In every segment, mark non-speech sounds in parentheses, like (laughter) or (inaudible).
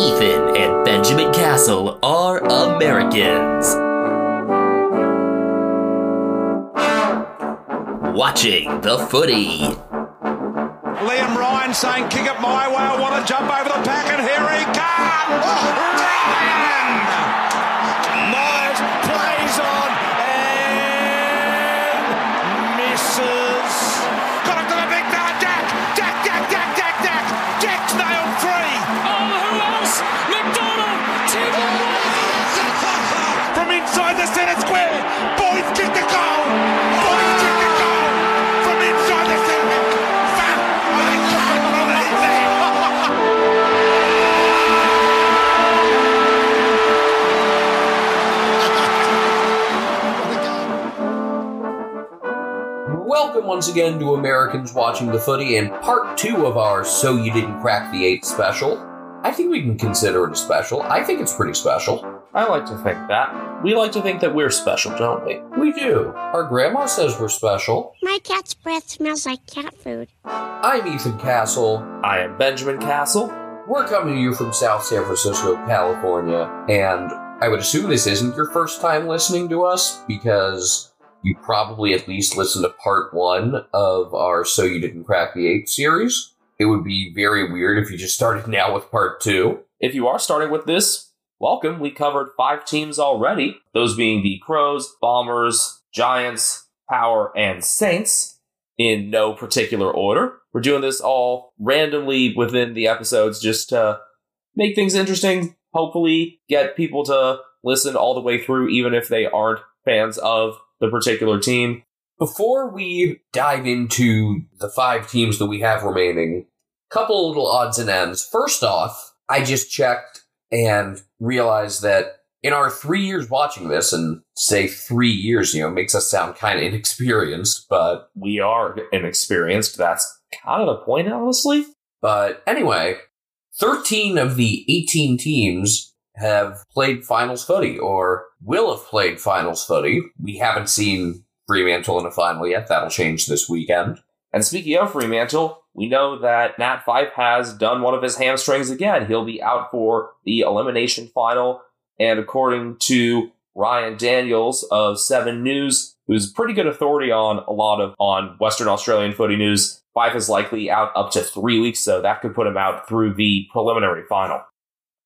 Ethan and Benjamin Castle are Americans. Watching the footy. Liam Ryan saying, kick it my way, I want to jump over the pack, and here he comes! Ryan! Myers plays on three! Oh, who else? McDonald! Two From inside the centre square, boys Welcome once again to Americans Watching the Footy and part two of our So You Didn't Crack the Eight special. I think we can consider it a special. I think it's pretty special. I like to think that. We like to think that we're special, don't we? We do. Our grandma says we're special. My cat's breath smells like cat food. I'm Ethan Castle. I am Benjamin Castle. We're coming to you from South San Francisco, California, and I would assume this isn't your first time listening to us because you probably at least listened to part one of our So You Didn't Crack the Eight series. It would be very weird if you just started (laughs) now with part two. If you are starting with this, welcome. We covered five teams already, those being the Crows, Bombers, Giants, Power, and Saints, in no particular order. We're doing this all randomly within the episodes just to make things interesting, hopefully, get people to listen all the way through, even if they aren't fans of the particular team. Before we dive into the five teams that we have remaining, couple little odds and ends. First off, I just checked and realized that in our three years watching this, and say three years, you know, makes us sound kind of inexperienced, but We are inexperienced. That's kind of the point, honestly. but anyway, 13 of the 18 teams have played finals footy or will have played finals footy. We haven't seen Fremantle in a final yet. That'll change this weekend. And speaking of Fremantle, we know that Nat Fyfe has done one of his hamstrings again. He'll be out for the elimination final. And according to Ryan Daniels of Seven News, who's pretty good authority on a lot of on Western Australian footy news, Fyfe is likely out up to three weeks, so that could put him out through the preliminary final.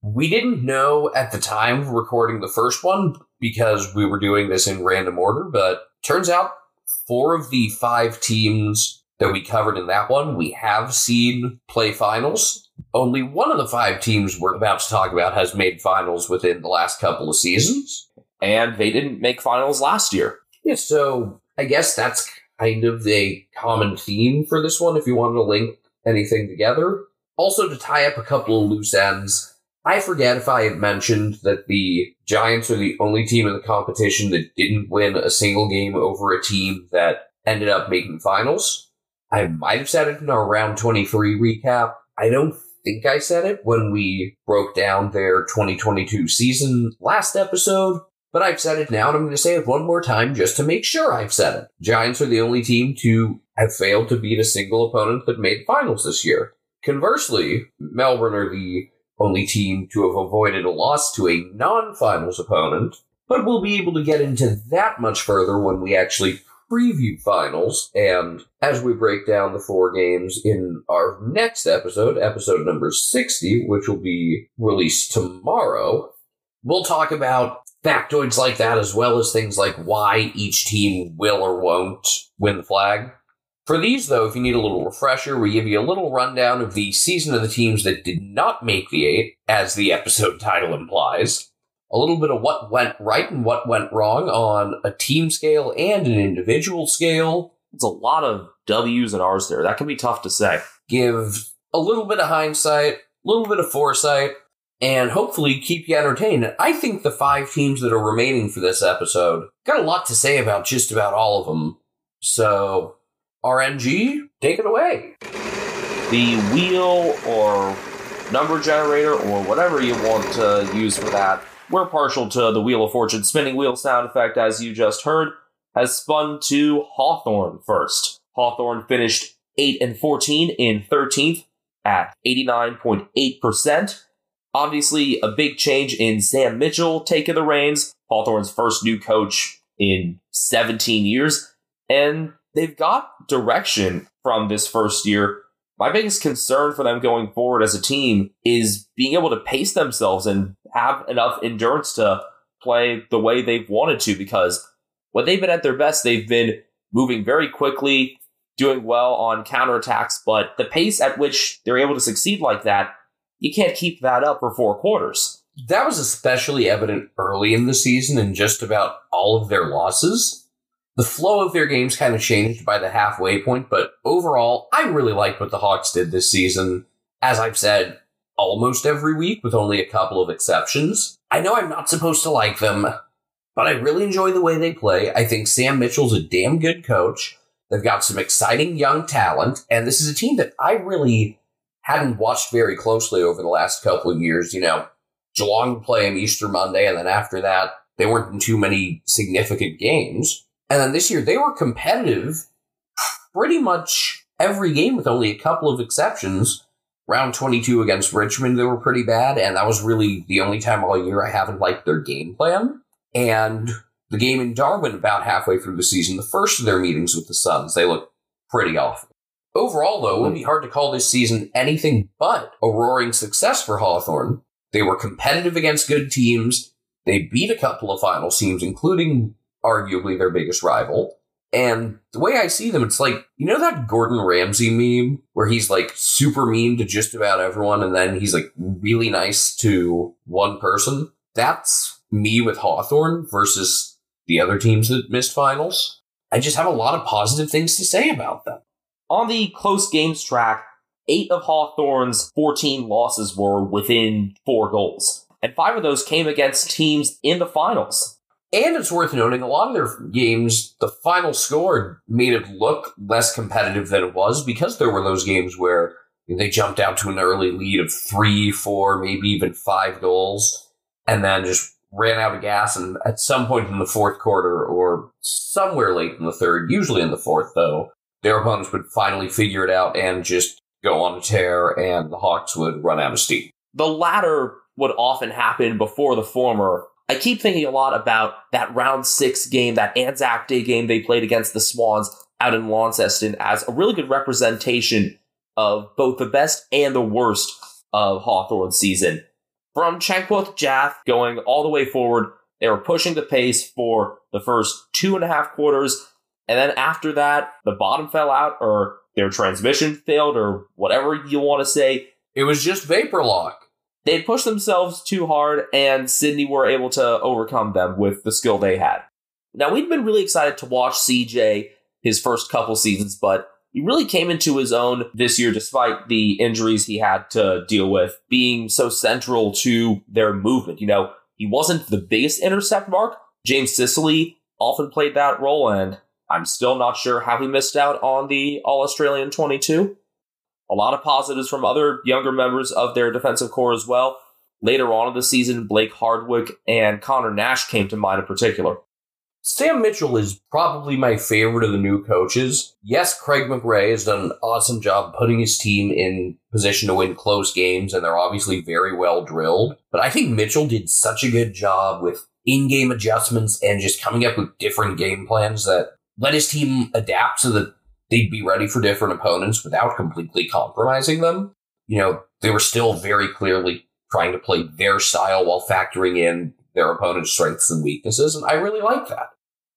We didn't know at the time recording the first one because we were doing this in random order, but turns out four of the five teams that we covered in that one we have seen play finals. Only one of the five teams we're about to talk about has made finals within the last couple of seasons. And they didn't make finals last year. Yeah, so I guess that's kind of the common theme for this one if you wanted to link anything together. Also, to tie up a couple of loose ends, I forget if I had mentioned that the Giants are the only team in the competition that didn't win a single game over a team that ended up making finals. I might have said it in our round 23 recap. I don't think I said it when we broke down their 2022 season last episode, but I've said it now and I'm going to say it one more time just to make sure I've said it. Giants are the only team to have failed to beat a single opponent that made finals this year. Conversely, Melbourne are the only team to have avoided a loss to a non-finals opponent, but we'll be able to get into that much further when we actually preview finals and as we break down the four games in our next episode, episode number 60, which will be released tomorrow, we'll talk about factoids like that as well as things like why each team will or won't win the flag. For these, though, if you need a little refresher, we give you a little rundown of the season of the teams that did not make the eight, as the episode (laughs) title implies. A little bit of what went right and what went wrong on a team scale and an individual scale. It's a lot of W's and R's there. That can be tough to say. Give a little bit of hindsight, a little bit of foresight, and hopefully keep you entertained. I think the five teams that are remaining for this episode got a lot to say about just about all of them. So, RNG, take it away. the wheel or number generator or whatever you want to use for that. We're partial to the Wheel of Fortune spinning wheel sound effect, as you just heard, has spun to Hawthorn first. Hawthorn finished 8 and 14 in 13th at 89.8%. Obviously, a big change in Sam Mitchell taking the reins, Hawthorn's first new coach in 17 years, and they've got direction from this first year. My biggest concern for them going forward as a team is being able to pace themselves and have enough endurance to play the way they've wanted to because when they've been at their best, they've been moving very quickly, doing well on counterattacks, but the pace at which they're able to succeed like that, you can't keep that up for four quarters. That was especially evident early in the season in just about all of their losses. The flow of their games kind of changed by the halfway point, but overall, I really liked what the Hawks did this season. As I've said almost every week, with only a couple of exceptions. I know I'm not supposed to like them, but I really enjoy the way they play. I think Sam Mitchell's a damn good coach. They've got some exciting young talent, and this is a team that I really hadn't watched very closely over the last couple of years. You know, Geelong play them Easter Monday, and then after that, they weren't in too many significant games. And then this year, they were competitive pretty much every game with only a couple of exceptions. Round 22 against Richmond, they were pretty bad, and that was really the only time all year I haven't liked their game plan. And the game in Darwin, about halfway through the season, the first of their meetings with the Suns, they looked pretty awful. Overall, though, it would be hard to call this season anything but a roaring success for Hawthorn. They were competitive against good teams. They beat a couple of final teams, including arguably their biggest rival. And the way I see them, it's like, you know that Gordon Ramsay meme where he's like super mean to just about everyone and then he's like really nice to one person? That's me with Hawthorn versus the other teams that missed finals. I just have a lot of positive things to say about them. On the close games track, eight of Hawthorn's 14 losses were within four goals, and five of those came against teams in the finals. And it's worth noting a lot of their games, the final score made it look less competitive than it was because there were those games where they jumped out to an early lead of three, four, maybe even five goals, and then just ran out of gas. And at some point in the fourth quarter, or somewhere late in the third, usually in the fourth, though, their opponents would finally figure it out and just go on a tear, and the Hawks would run out of steam. The latter would often happen before the former. I keep thinking a lot about that round six game, that Anzac Day game they played against the Swans out in Launceston as a really good representation of both the best and the worst of Hawthorn's season. From Changkuoth Jiath going all the way forward, they were pushing the pace for the first two and a half quarters. And then after that, the bottom fell out or their transmission failed or whatever you want to say. It was just vapor lock they pushed themselves too hard, and Sydney were able to overcome them with the skill they had. Now, we'd been really excited to watch CJ his first couple seasons, but he really came into his own this year despite the injuries he had to deal with, being so central to their movement. You know, he wasn't the biggest intercept mark. James Sicily often played that role, and I'm still not sure how he missed out on the All Australian 22 a lot of positives from other younger members of their defensive core as well. Later on in the season, Blake Hardwick and Connor Nash came to mind in particular. Sam Mitchell is probably my favorite of the new coaches. Yes, Craig McRae has done an awesome job putting his team in position to win close games, and they're obviously very well drilled. But I think Mitchell did such a good job with in game adjustments and just coming up with different game plans that let his team adapt to that they'd be ready for different opponents without completely compromising them. You know, they were still very clearly trying to play their style while factoring in their opponent's strengths and weaknesses, and I really like that.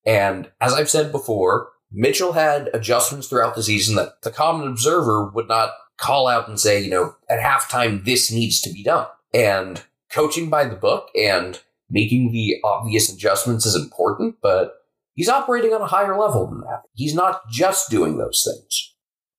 And as I've said before, Mitchell had adjustments throughout the season that the common observer would not call out and say, you know, at halftime, this needs to be done. And coaching by the book and making the obvious adjustments is important, but He's operating on a higher level than that. He's not just doing those things.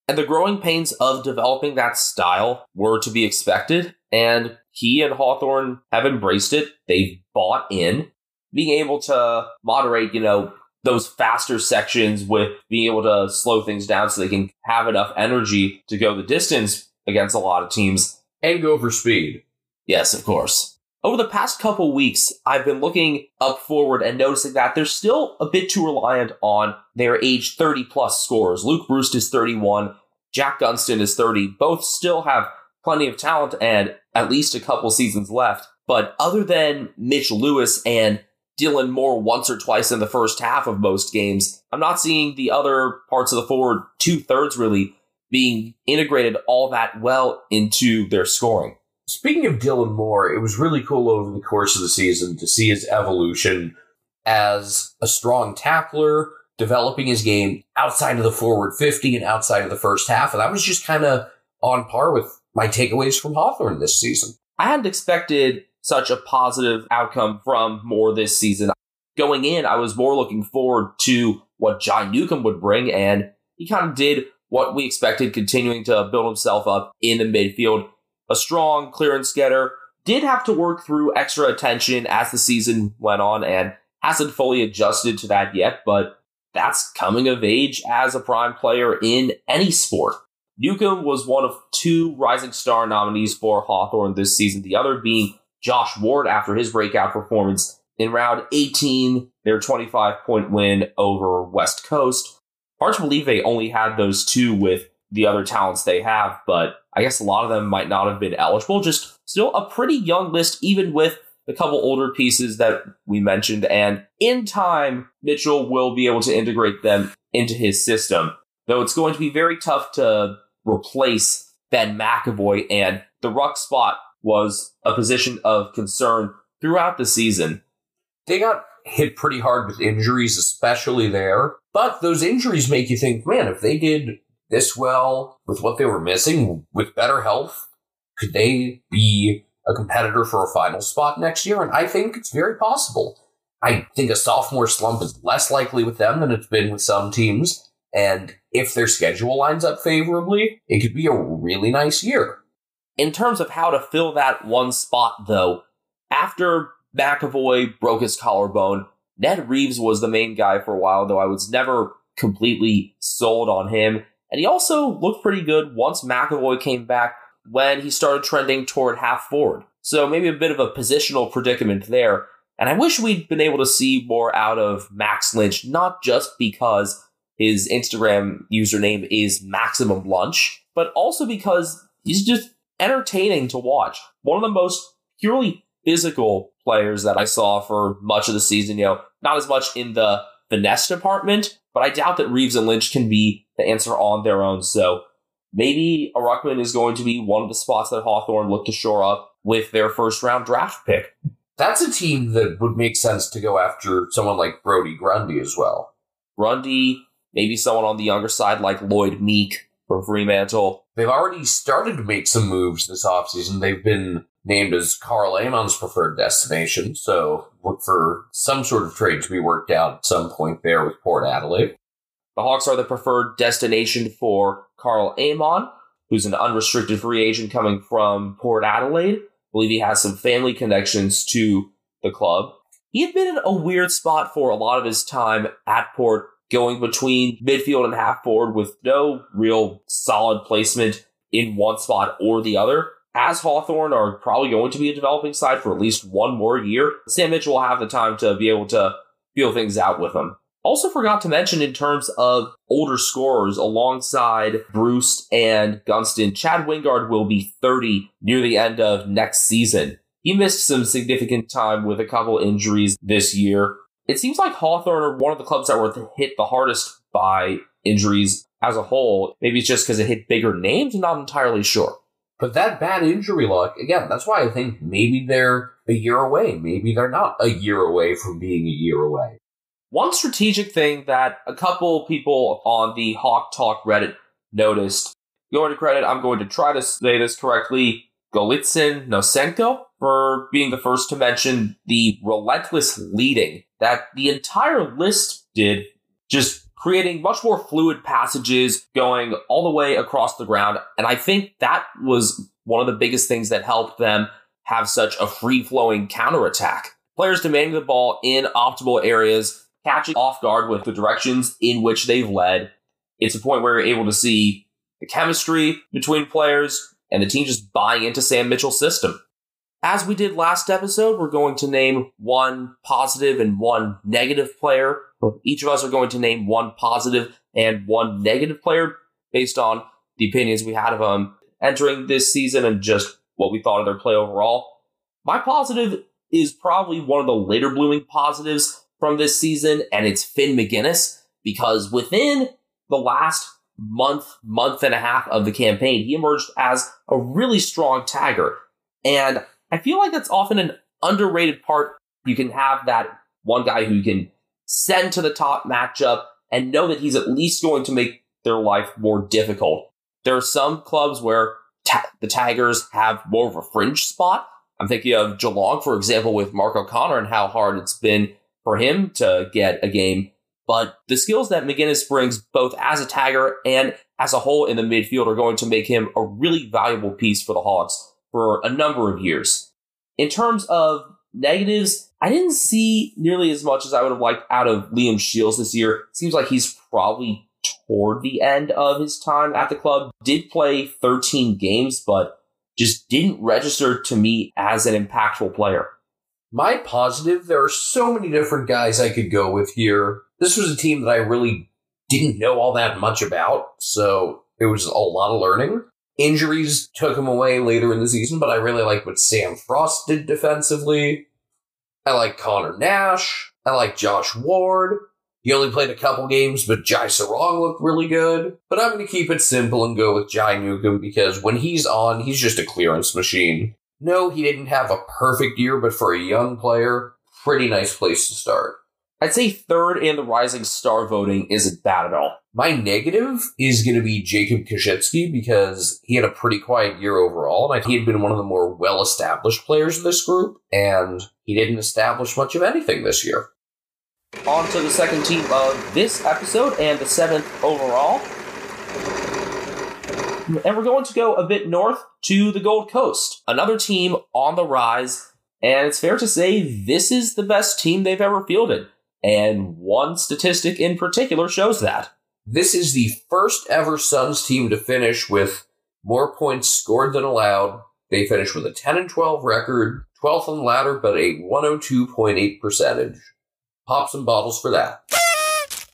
And the growing pains of developing that style were to be expected, and he and Hawthorn have embraced it. They've bought in. Being able to moderate, you know, those faster sections with being able to slow things down so they can have enough energy to go the distance against a lot of teams. And go for speed. Yes, of course. Over the past couple weeks, I've been looking up forward and noticing that they're still a bit too reliant on their age 30 plus scorers. Luke Breust is 31. Jack Gunston is 30. Both still have plenty of talent and at least a couple seasons left. But other than Mitch Lewis and Dylan Moore once or twice in the first half of most games, I'm not seeing the other parts of the forward two thirds really being integrated all that well into their scoring. Speaking of Dylan Moore, it was really cool over the course of the season to see his evolution as a strong tackler, developing his game outside of the forward 50 and outside of the first half. And that was just kind of on par with my takeaways from Hawthorn this season. I hadn't expected such a positive outcome from Moore this season. Going in, I was more looking forward to what John Newcombe would bring, and he kind of did what we expected, continuing to build himself up in the midfield. A strong clearance getter, did have to work through extra attention as the season went on and hasn't fully adjusted to that yet, but that's coming of age as a prime player in any sport. Newcombe was one of two Rising Star nominees for Hawthorn this season, the other being Josh Ward after his breakout performance in round 18, their 25 point win over West Coast. Hard to believe they only had those two with the other talents they have, but I guess a lot of them might not have been eligible. Just still a pretty young list, even with a couple older pieces that we mentioned. And in time, Mitchell will be able to integrate them into his system, though it's going to be very tough to replace Ben McEvoy, and the ruck spot was a position of concern throughout the season. They got hit pretty hard with injuries, especially there. But those injuries make you think, man, if they did this well with what they were missing, with better health, could they be a competitor for a final spot next year? And I think it's very possible. I think a sophomore slump is less likely with them than it's been with some teams. And if their schedule lines up favorably, it could be a really nice year. In terms of how to fill that one spot, though, after McEvoy broke his collarbone, Ned Reeves was the main guy for a while, though I was never completely sold on him. And he also looked pretty good once McEvoy came back when he started trending toward half forward. So maybe a bit of a positional predicament there. And I wish we'd been able to see more out of Max Lynch, not just because his Instagram username is Maximum Lunch, but also because he's just entertaining to watch. One of the most purely physical players that I saw for much of the season. You know, not as much in the finesse department, but I doubt that Reeves and Lynch can be the answer on their own. So maybe a Ruckman is going to be one of the spots that Hawthorn look to shore up with their first round draft pick. That's a team that would make sense to go after someone like Brodie Grundy as well. Grundy, maybe someone on the younger side like Lloyd Meek from Fremantle. They've already started to make some moves this offseason. They've been named as Karl Amon's preferred destination, so look for some sort of trade to be worked out at some point there with Port Adelaide. The Hawks are the preferred destination for Karl Amon, who's an unrestricted free agent coming from Port Adelaide. I believe he has some family connections to the club. He had been in a weird spot for a lot of his time at Port, going between midfield and half forward with no real solid placement in one spot or the other. As Hawthorn are probably going to be a developing side for at least one more year, Sam Mitchell will have the time to be able to feel things out with them. Also forgot to mention in terms of older scorers alongside Breust and Gunston, Chad Wingard will be 30 near the end of next season. He missed some significant time with a couple injuries this year. It seems like Hawthorn are one of the clubs that were hit the hardest by injuries as a whole. Maybe it's just because it hit bigger names, I'm not entirely sure. But that bad injury luck, again, that's why I think maybe they're a year away. Maybe they're not a year away from being a year away. One strategic thing that a couple people on the Hawk Talk Reddit noticed, going to credit, I'm going to try to say this correctly, Golitsyn Nosenko for being the first to mention the relentless leading that the entire list did, just creating much more fluid passages going all the way across the ground. And I think that was one of the biggest things that helped them have such a free flowing counterattack. Players demanding the ball in optimal areas, catching off guard with the directions in which they've led. It's a point where you're able to see the chemistry between players and the team just buying into Sam Mitchell's system. As we did last episode, we're going to name one positive and one negative player. Each of us are going to name one positive and one negative player based on the opinions we had of them entering this season and just what we thought of their play overall. My positive is probably one of the later blooming positives from this season, and it's Finn Maginness, because within the last month, month and a half of the campaign, he emerged as a really strong tagger. And I feel like that's often an underrated part. You can have that one guy who you can send to the top matchup and know that he's at least going to make their life more difficult. There are some clubs where ta- the taggers have more of a fringe spot. I'm thinking of Geelong, for example, with Mark O'Connor and how hard it's been for him to get a game. But the skills that Maginness brings, both as a tagger and as a whole in the midfield, are going to make him a really valuable piece for the Hawks for a number of years. In terms of negatives, I didn't see nearly as much as I would have liked out of Liam Shields this year. Seems like he's probably toward the end of his time at the club. Did play 13 games, but just didn't register to me as an impactful player. My positive, there are so many different guys I could go with here. This was a team that I really didn't know all that much about, so it was a lot of learning. Injuries took him away later in the season, but I really like what Sam Frost did defensively. I like Connor Nash. I like Josh Ward. He only played a couple games, but Jai Serong looked really good. But I'm going to keep it simple and go with Jai Newcombe because when he's on, he's just a clearance machine. No, he didn't have a perfect year, but for a young player, pretty nice place to start. I'd say third in the Rising Star voting isn't bad at all. My negative is going to be Jacob Koschitzke because he had a pretty quiet year overall, and he had been one of the more well established players of this group, and he didn't establish much of anything this year. On to the second team of this episode and the seventh overall. And we're going to go a bit north to the Gold Coast, another team on the rise. And it's fair to say this is the best team they've ever fielded. And one statistic in particular shows that. This is the first ever Suns team to finish with more points scored than allowed. They finished with a 10 and 12 record, 12th on the ladder, but a 102.8 percentage. Pop some bottles for that.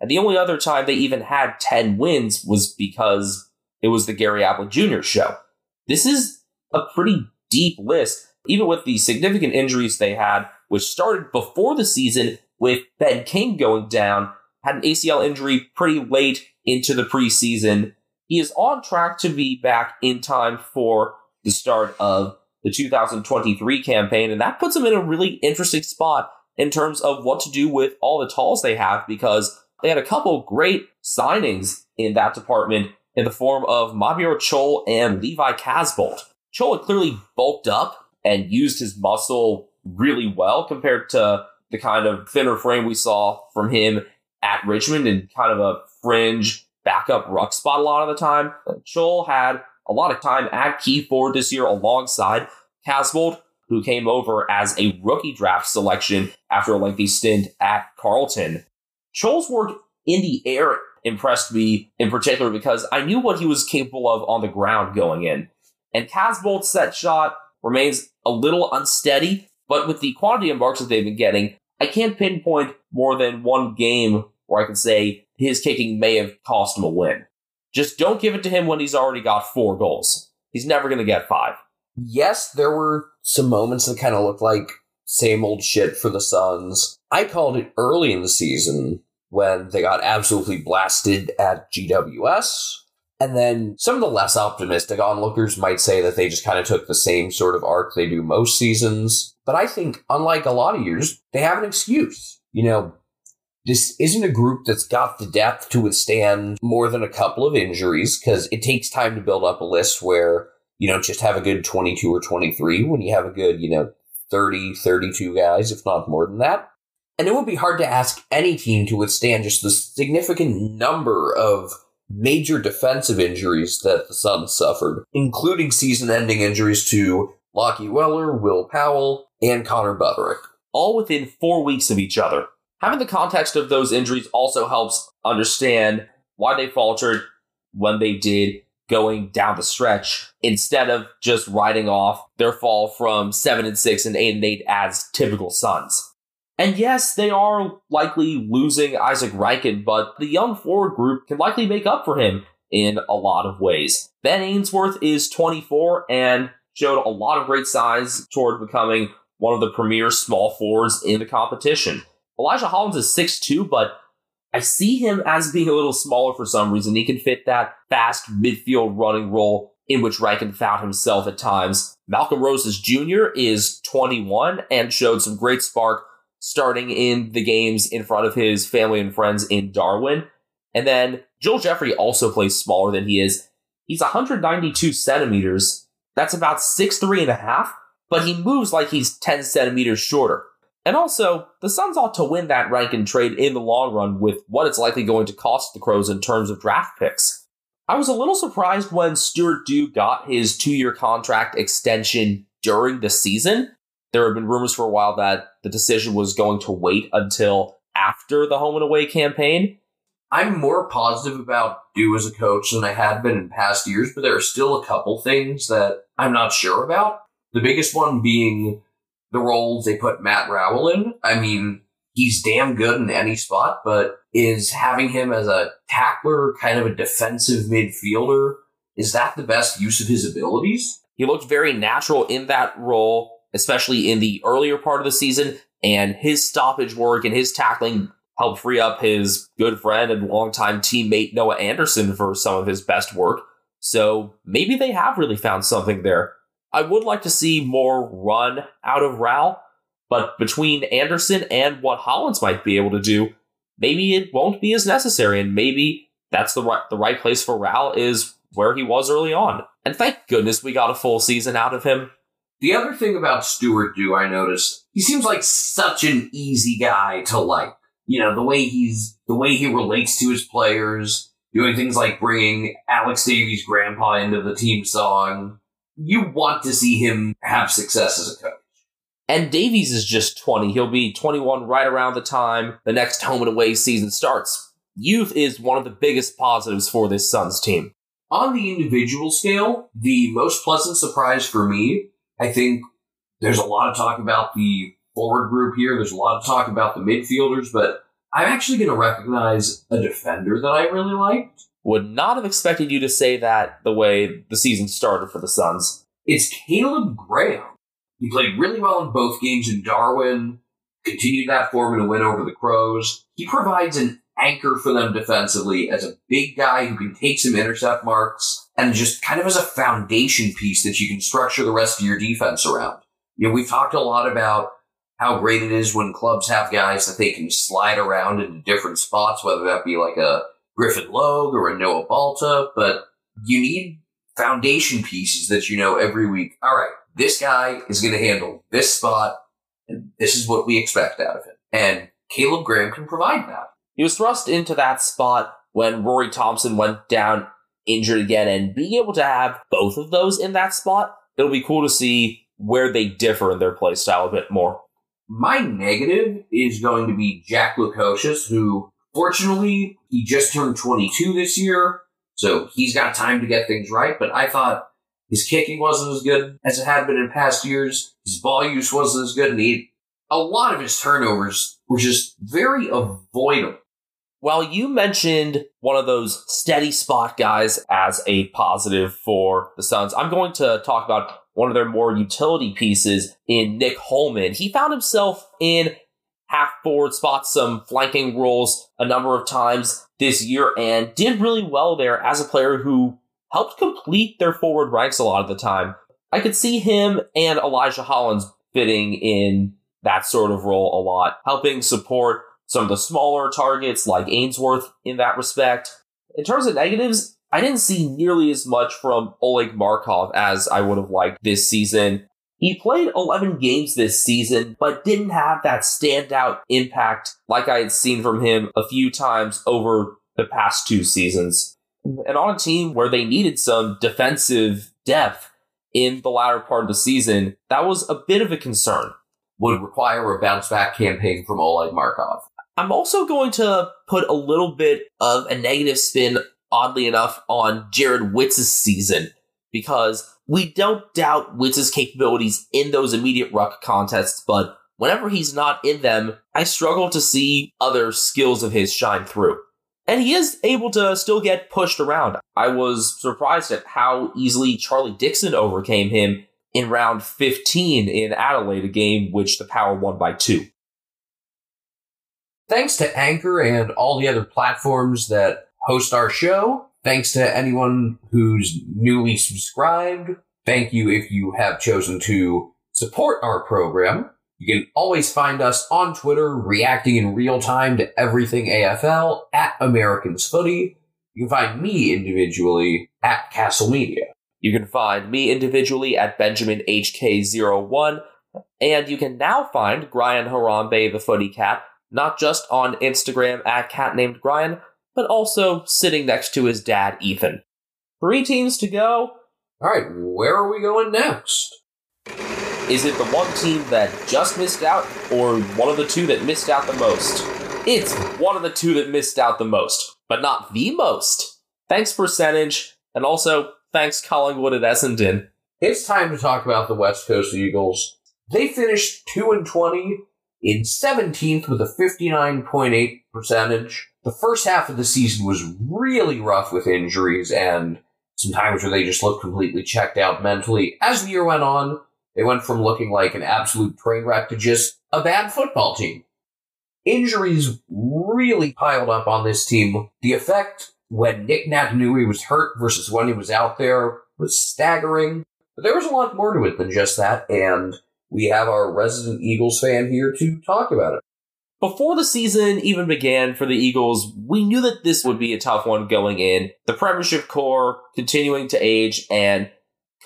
And the only other time they even had 10 wins was because it was the Gary Ablett Jr. show. This is a pretty deep list, even with the significant injuries they had, which started before the season with Ben King going down, had an ACL injury pretty late into the preseason. He is on track to be back in time for the start of the 2023 campaign, and that puts him in a really interesting spot in terms of what to do with all the talls they have because they had a couple great signings in that department in the form of Mabior Chol and Levi Casboult. Chol had clearly bulked up and used his muscle really well compared to the kind of thinner frame we saw from him at Richmond and kind of a fringe backup ruck spot a lot of the time. Chol had a lot of time at key forward this year alongside Casboult, who came over as a rookie draft selection after a lengthy stint at Carlton. Chol's work in the air impressed me in particular because I knew what he was capable of on the ground going in. And Casboult's set shot remains a little unsteady, but with the quantity of marks that they've been getting, I can't pinpoint more than one game where I can say his kicking may have cost him a win. Just don't give it to him when he's already got four goals. He's never going to get five. Yes, there were some moments that kind of looked like same old shit for the Suns. I called it early in the season when they got absolutely blasted at GWS. And then some of the less optimistic onlookers might say that they just kind of took the same sort of arc they do most seasons. But I think, unlike a lot of years, they have an excuse. You know, this isn't a group that's got the depth to withstand more than a couple of injuries because it takes time to build up a list where you don't just have a good 22 or 23 when you have a good, you know, 30, 32 guys, if not more than that. And it would be hard to ask any team to withstand just the significant number of major defensive injuries that the Suns suffered, including season ending injuries to Lachie Weller, Will Powell, and Connor Budarick. All within four weeks of each other. Having the context of those injuries also helps understand why they faltered when they did going down the stretch instead of just riding off their fall from 7 and 6 and 8 and 8 as typical Suns. And yes, they are likely losing Izak Rankine, but the young forward group can likely make up for him in a lot of ways. Ben Ainsworth is 24 and showed a lot of great signs toward becoming one of the premier small forwards in the competition. Elijah Hollins is 6'2, but I see him as being a little smaller for some reason. He can fit that fast midfield running role in which Rankine found himself at times. Malcolm Rosas Jr. is 21 and showed some great spark starting in the games in front of his family and friends in Darwin. And then Joel Jeffrey also plays smaller than he is. He's 192 centimeters. That's about six three and a half, but he moves like he's 10 centimeters shorter. And also, the Suns ought to win that Rankine trade in the long run with what it's likely going to cost the Crows in terms of draft picks. I was a little surprised when Stuart Dew got his two year contract extension during the season. There have been rumors for a while that the decision was going to wait until after the home and away campaign. I'm more positive about Dew as a coach than I had been in past years, but there are still a couple things that I'm not sure about. The biggest one being the roles they put Matt Rowell in. I mean, he's damn good in any spot, but is having him as a tackler, kind of a defensive midfielder, is that the best use of his abilities? He looked very natural in that role, especially in the earlier part of the season, and his stoppage work and his tackling helped free up his good friend and longtime teammate Noah Anderson for some of his best work. So maybe they have really found something there. I would like to see more run out of Rowell, but between Anderson and what Hollins might be able to do, maybe it won't be as necessary, and maybe that's the right the right place for Rowell is where he was early on. And thank goodness we got a full season out of him. The other thing about Stuart Dew I noticed, he seems like such an easy guy to like. You know, the way he's, the way he relates to his players, doing things like bringing Alex Davies' grandpa into the team song. You want to see him have success as a coach. And Davies is just 20. He'll be 21 right around the time the next home and away season starts. Youth is one of the biggest positives for this Suns team. On the individual scale, the most pleasant surprise for me, I think there's a lot of talk about the forward group here. There's a lot of talk about the midfielders, but I'm actually going to recognize a defender that I really liked. Would not have expected you to say that the way the season started for the Suns. It's Caleb Graham. He played really well in both games in Darwin, continued that form in a win over the Crows. He provides an anchor for them defensively as a big guy who can take some intercept marks and just kind of as a foundation piece that you can structure the rest of your defense around. You know, we've talked a lot about how great it is when clubs have guys that they can slide around into different spots, whether that be like a Griffin Logue or a Noah Balta, but you need foundation pieces that you know every week. All right, this guy is going to handle this spot, and this is what we expect out of him. And Caleb Graham can provide that. He was thrust into that spot when Rory Thompson went down injured again, and being able to have both of those in that spot, it'll be cool to see where they differ in their play style a bit more. My negative is going to be Jack Lukosius, who fortunately he just turned 22 this year, so he's got time to get things right. But I thought his kicking wasn't as good as it had been in past years. His ball use wasn't as good, and he a lot of his turnovers were just very avoidable. Well, you mentioned one of those steady spot guys as a positive for the Suns. I'm going to talk about one of their more utility pieces in Nick Holman. He found himself in half forward spots, some flanking roles a number of times this year, and did really well there as a player who helped complete their forward ranks a lot of the time. I could see him and Elijah Hollins fitting in that sort of role a lot, helping support some of the smaller targets like Ainsworth in that respect. In terms of negatives, I didn't see nearly as much from Oleg Markov as I would have liked this season. He played 11 games this season, but didn't have that standout impact like I had seen from him a few times over the past two seasons. And on a team where they needed some defensive depth in the latter part of the season, that was a bit of a concern. Would require a bounce back campaign from Oleg Markov. I'm also going to put a little bit of a negative spin, oddly enough, on Jarrod Witts's season because we don't doubt Witts's capabilities in those immediate ruck contests, but whenever he's not in them, I struggle to see other skills of his shine through. And he is able to still get pushed around. I was surprised at how easily Charlie Dixon overcame him in round 15 in Adelaide, a game which the Power won by two. Thanks to Anchor and all the other platforms that host our show. Thanks to anyone who's newly subscribed. Thank you if you have chosen to support our program. You can always find us on Twitter, reacting in real time to everything AFL at Americans Footy. You can find me individually at Castle Media. You can find me individually at Benjamin HK01, and you can now find Brian Harambe, the footy cat, not just on Instagram at cat named Brian, but also sitting next to his dad, Ethan. Three teams to go. All right, where are we going next? Is it the one team that just missed out, or one of the two that missed out the most? It's one of the two that missed out the most, but not the most. Thanks, percentage, and also thanks, Collingwood at Essendon. It's time to talk about the West Coast Eagles. They finished 2 and 20 in 17th with a 59.8 percentage. The first half of the season was really rough with injuries and some times where they just looked completely checked out mentally. As the year went on, they went from looking like an absolute train wreck to just a bad football team. Injuries really piled up on this team. The effect when Nick Naitanui was hurt versus when he was out there was staggering. But there was a lot more to it than just that, and we have our resident Eagles fan here to talk about it. Before the season even began for the Eagles, we knew that this would be a tough one going in. The Premiership core continuing to age and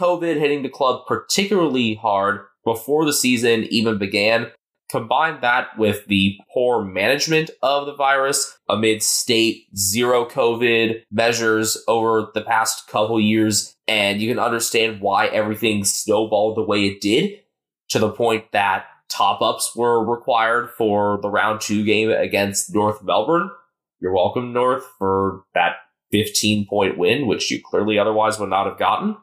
COVID hitting the club particularly hard before the season even began. Combine that with the poor management of the virus amid state zero COVID measures over the past couple years, and you can understand why everything snowballed the way it did to the point that top ups were required for the round two game against North Melbourne. You're welcome, North, for that 15 point win, which you clearly otherwise would not have gotten.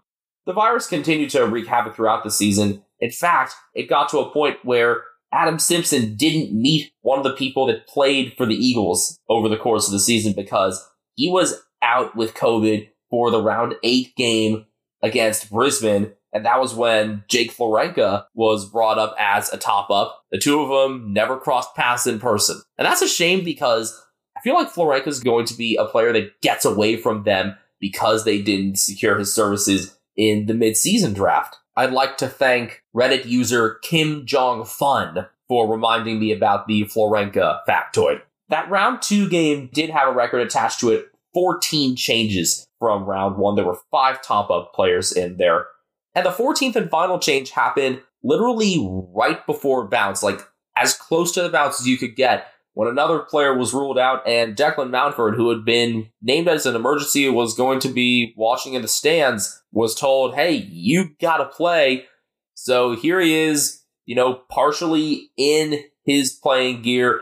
The virus continued to wreak havoc throughout the season. In fact, it got to a point where Adam Simpson didn't meet one of the people that played for the Eagles over the course of the season because he was out with COVID for the round eight game against Brisbane. And that was when Jake Florenca was brought up as a top up. The two of them never crossed paths in person. And that's a shame because I feel like Florenca is going to be a player that gets away from them because they didn't secure his services in the midseason draft. I'd like to thank Reddit user Kim Jong Fun for reminding me about the Florenca factoid. That round two game did have a record attached to it 14 changes from round one. There were five top up players in there. And the 14th and final change happened literally right before bounce, like as close to the bounce as you could get when another player was ruled out and Declan Mountford, who had been named as an emergency, was going to be watching in the stands, was told, hey, you gotta play. So here he is, you know, partially in his playing gear,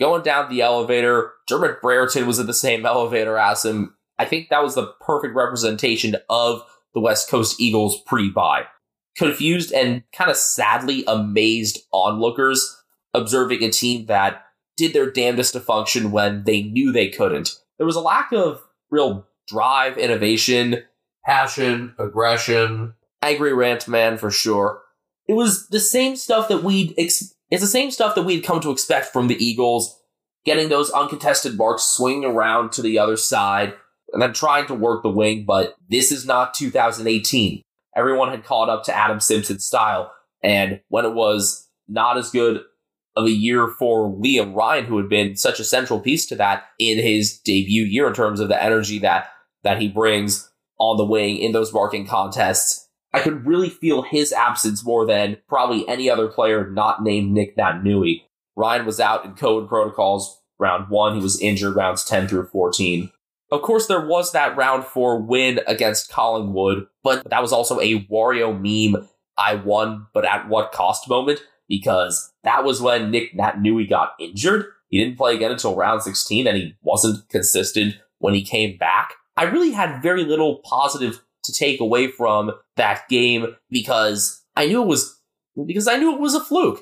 going down the elevator. Dermott Brereton was in the same (laughs) elevator as him. I think that was the perfect representation of the West Coast Eagles pre bye. Confused and kind of sadly amazed onlookers observing a team that did their damnedest to function when they knew they couldn't. There was a lack of real drive, innovation, Passion, aggression. angry rant man for sure. It was the same stuff that we'd ex- it's the same stuff that we'd come to expect from the Eagles, getting those uncontested marks swinging around to the other side and then trying to work the wing, but this is not 2018. Everyone had caught up to Adam Simpson's style, and when it was not as good of a year for Liam Ryan, who had been such a central piece to that in his debut year in terms of the energy that that he brings on the wing in those marking contests. I could really feel his absence more than probably any other player not named Nick Naitanui. Ryan was out in COVID protocols round one. He was injured rounds 10 through 14. Of course, there was that round four win against Collingwood, but that was also a Wario meme I won, but at what cost moment? Because that was when Nick Naitanui got injured. He didn't play again until round 16 and he wasn't consistent when he came back. I really had very little positive to take away from that game because I knew it was because I knew it was a fluke.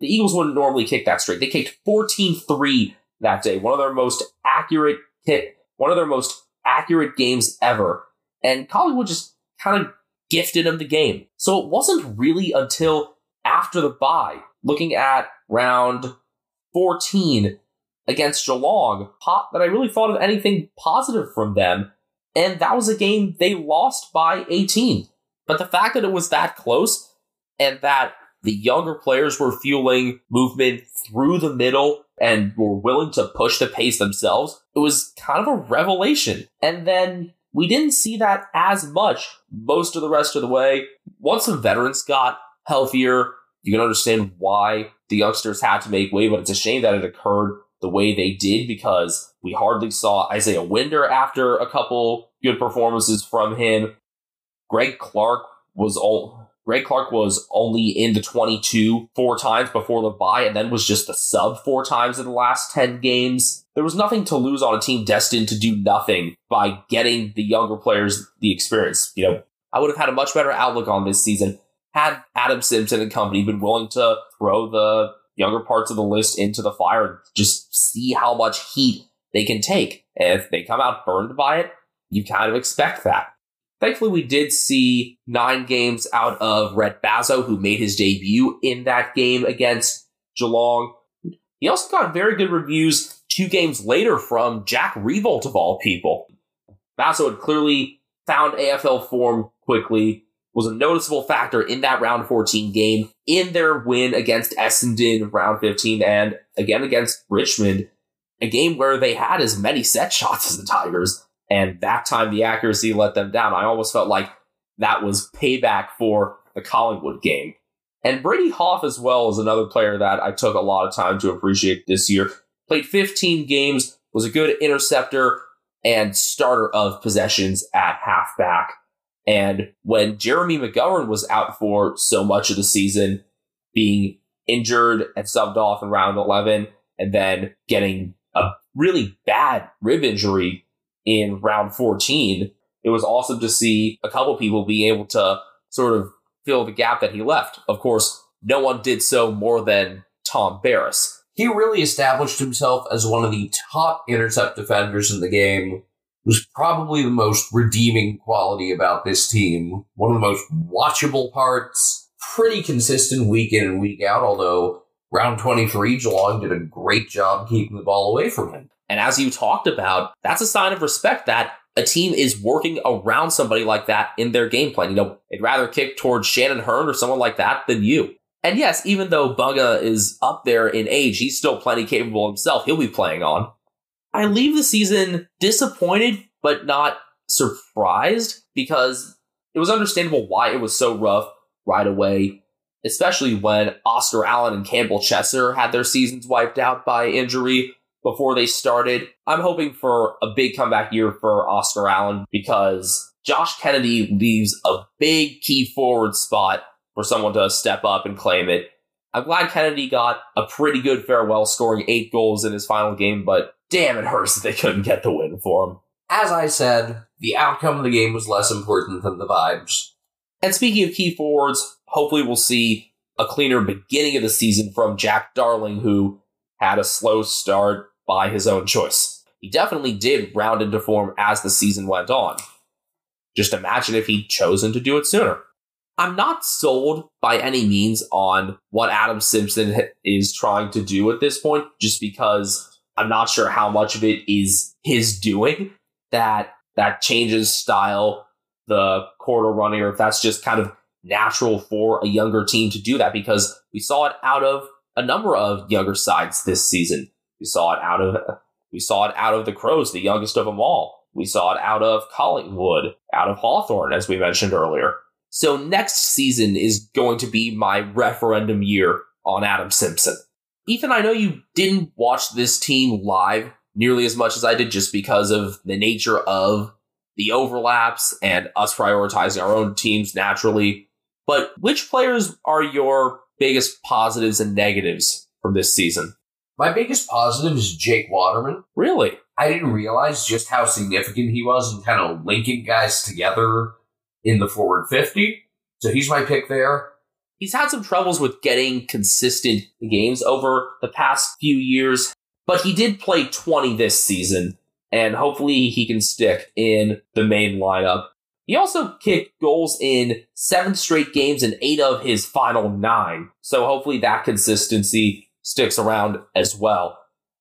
The Eagles wouldn't normally kick that straight. They kicked 14-3 that day, one of their most accurate hit one of their most accurate games ever. And Collingwood just kind of gifted him the game. So it wasn't really until after the bye, looking at round 14 against Geelong, that I really thought of anything positive from them. And that was a game they lost by 18. But the fact that it was that close and that the younger players were fueling movement through the middle and were willing to push the pace themselves, it was kind of a revelation. And then we didn't see that as much most of the rest of the way. Once some veterans got healthier, you can understand why the youngsters had to make way, but it's a shame that it occurred the way they did because we hardly saw Isaiah Winder after a couple good performances from him. Greg Clark was all Greg Clark was only in the 22 four times before the bye and then was just the sub four times in the last 10 games. There was nothing to lose on a team destined to do nothing by getting the younger players the experience. You know, I would have had a much better outlook on this season had Adam Simpson and company been willing to throw the younger parts of the list into the fire and just see how much heat they can take. And if they come out burned by it, you kind of expect that. Thankfully, we did see nine games out of Rhett Bazzo, who made his debut in that game against Geelong. He also got very good reviews two games later from Jack Riewoldt, of all people. Bazzo had clearly found AFL form quickly, was a noticeable factor in that round 14 game, in their win against Essendon round 15, and again against Richmond, a game where they had as many set shots as the Tigers and that time the accuracy let them down. I almost felt like that was payback for the Collingwood game. And Brady Hough, as well is another player that I took a lot of time to appreciate this year. Played 15 games, was a good interceptor and starter of possessions at halfback. And when Jeremy McGovern was out for so much of the season, being injured and subbed off in round 11, and then getting a really bad rib injury in round 14, it was awesome to see a couple people be able to sort of fill the gap that he left. Of course, no one did so more than Tom Barrass. He really established himself as one of the top intercept defenders in the game. Was probably the most redeeming quality about this team. One of the most watchable parts. Pretty consistent week in and week out, although round 23, Geelong did a great job keeping the ball away from him. And as you talked about, that's a sign of respect that a team is working around somebody like that in their game plan. You know, they'd rather kick towards Shannon Hurn or someone like that than you. And yes, even though Bugga is up there in age, he's still plenty capable himself. He'll be playing on. I leave the season disappointed, but not surprised because it was understandable why it was so rough right away, especially when Oscar Allen and Campbell Chesser had their seasons wiped out by injury before they started. I'm hoping for a big comeback year for Oscar Allen because Josh Kennedy leaves a big key forward spot for someone to step up and claim it. I'm glad Kennedy got a pretty good farewell, scoring eight goals in his final game, but damn, it hurts that they couldn't get the win for him. As I said, the outcome of the game was less important than the vibes. And speaking of key forwards, hopefully we'll see a cleaner beginning of the season from Jack Darling, who had a slow start, by his own choice. He definitely did round into form as the season went on. Just imagine if he'd chosen to do it sooner. I'm not sold by any means on what Adam Simpson is trying to do at this point, just because I'm not sure how much of it is his doing that that changes style, the quarter running, or if that's just kind of natural for a younger team to do that, because we saw it out of a number of younger sides this season. We saw it out of we saw it out of the Crows, the youngest of them all. We saw it out of Collingwood, out of Hawthorn, as we mentioned earlier. So next season is going to be my referendum year on Adam Simpson. Ethan, I know you didn't watch this team live nearly as much as I did just because of the nature of the overlaps and us prioritizing our own teams naturally. But which players are your biggest positives and negatives from this season? My biggest positive is Jake Waterman. Really? I didn't realize just how significant he was in kind of linking guys together in the forward 50. So he's my pick there. He's had some troubles with getting consistent games over the past few years, but he did play 20 this season. and hopefully he can stick in the main lineup. He also kicked goals in seven straight games and eight of his final nine. So hopefully that consistency sticks around as well.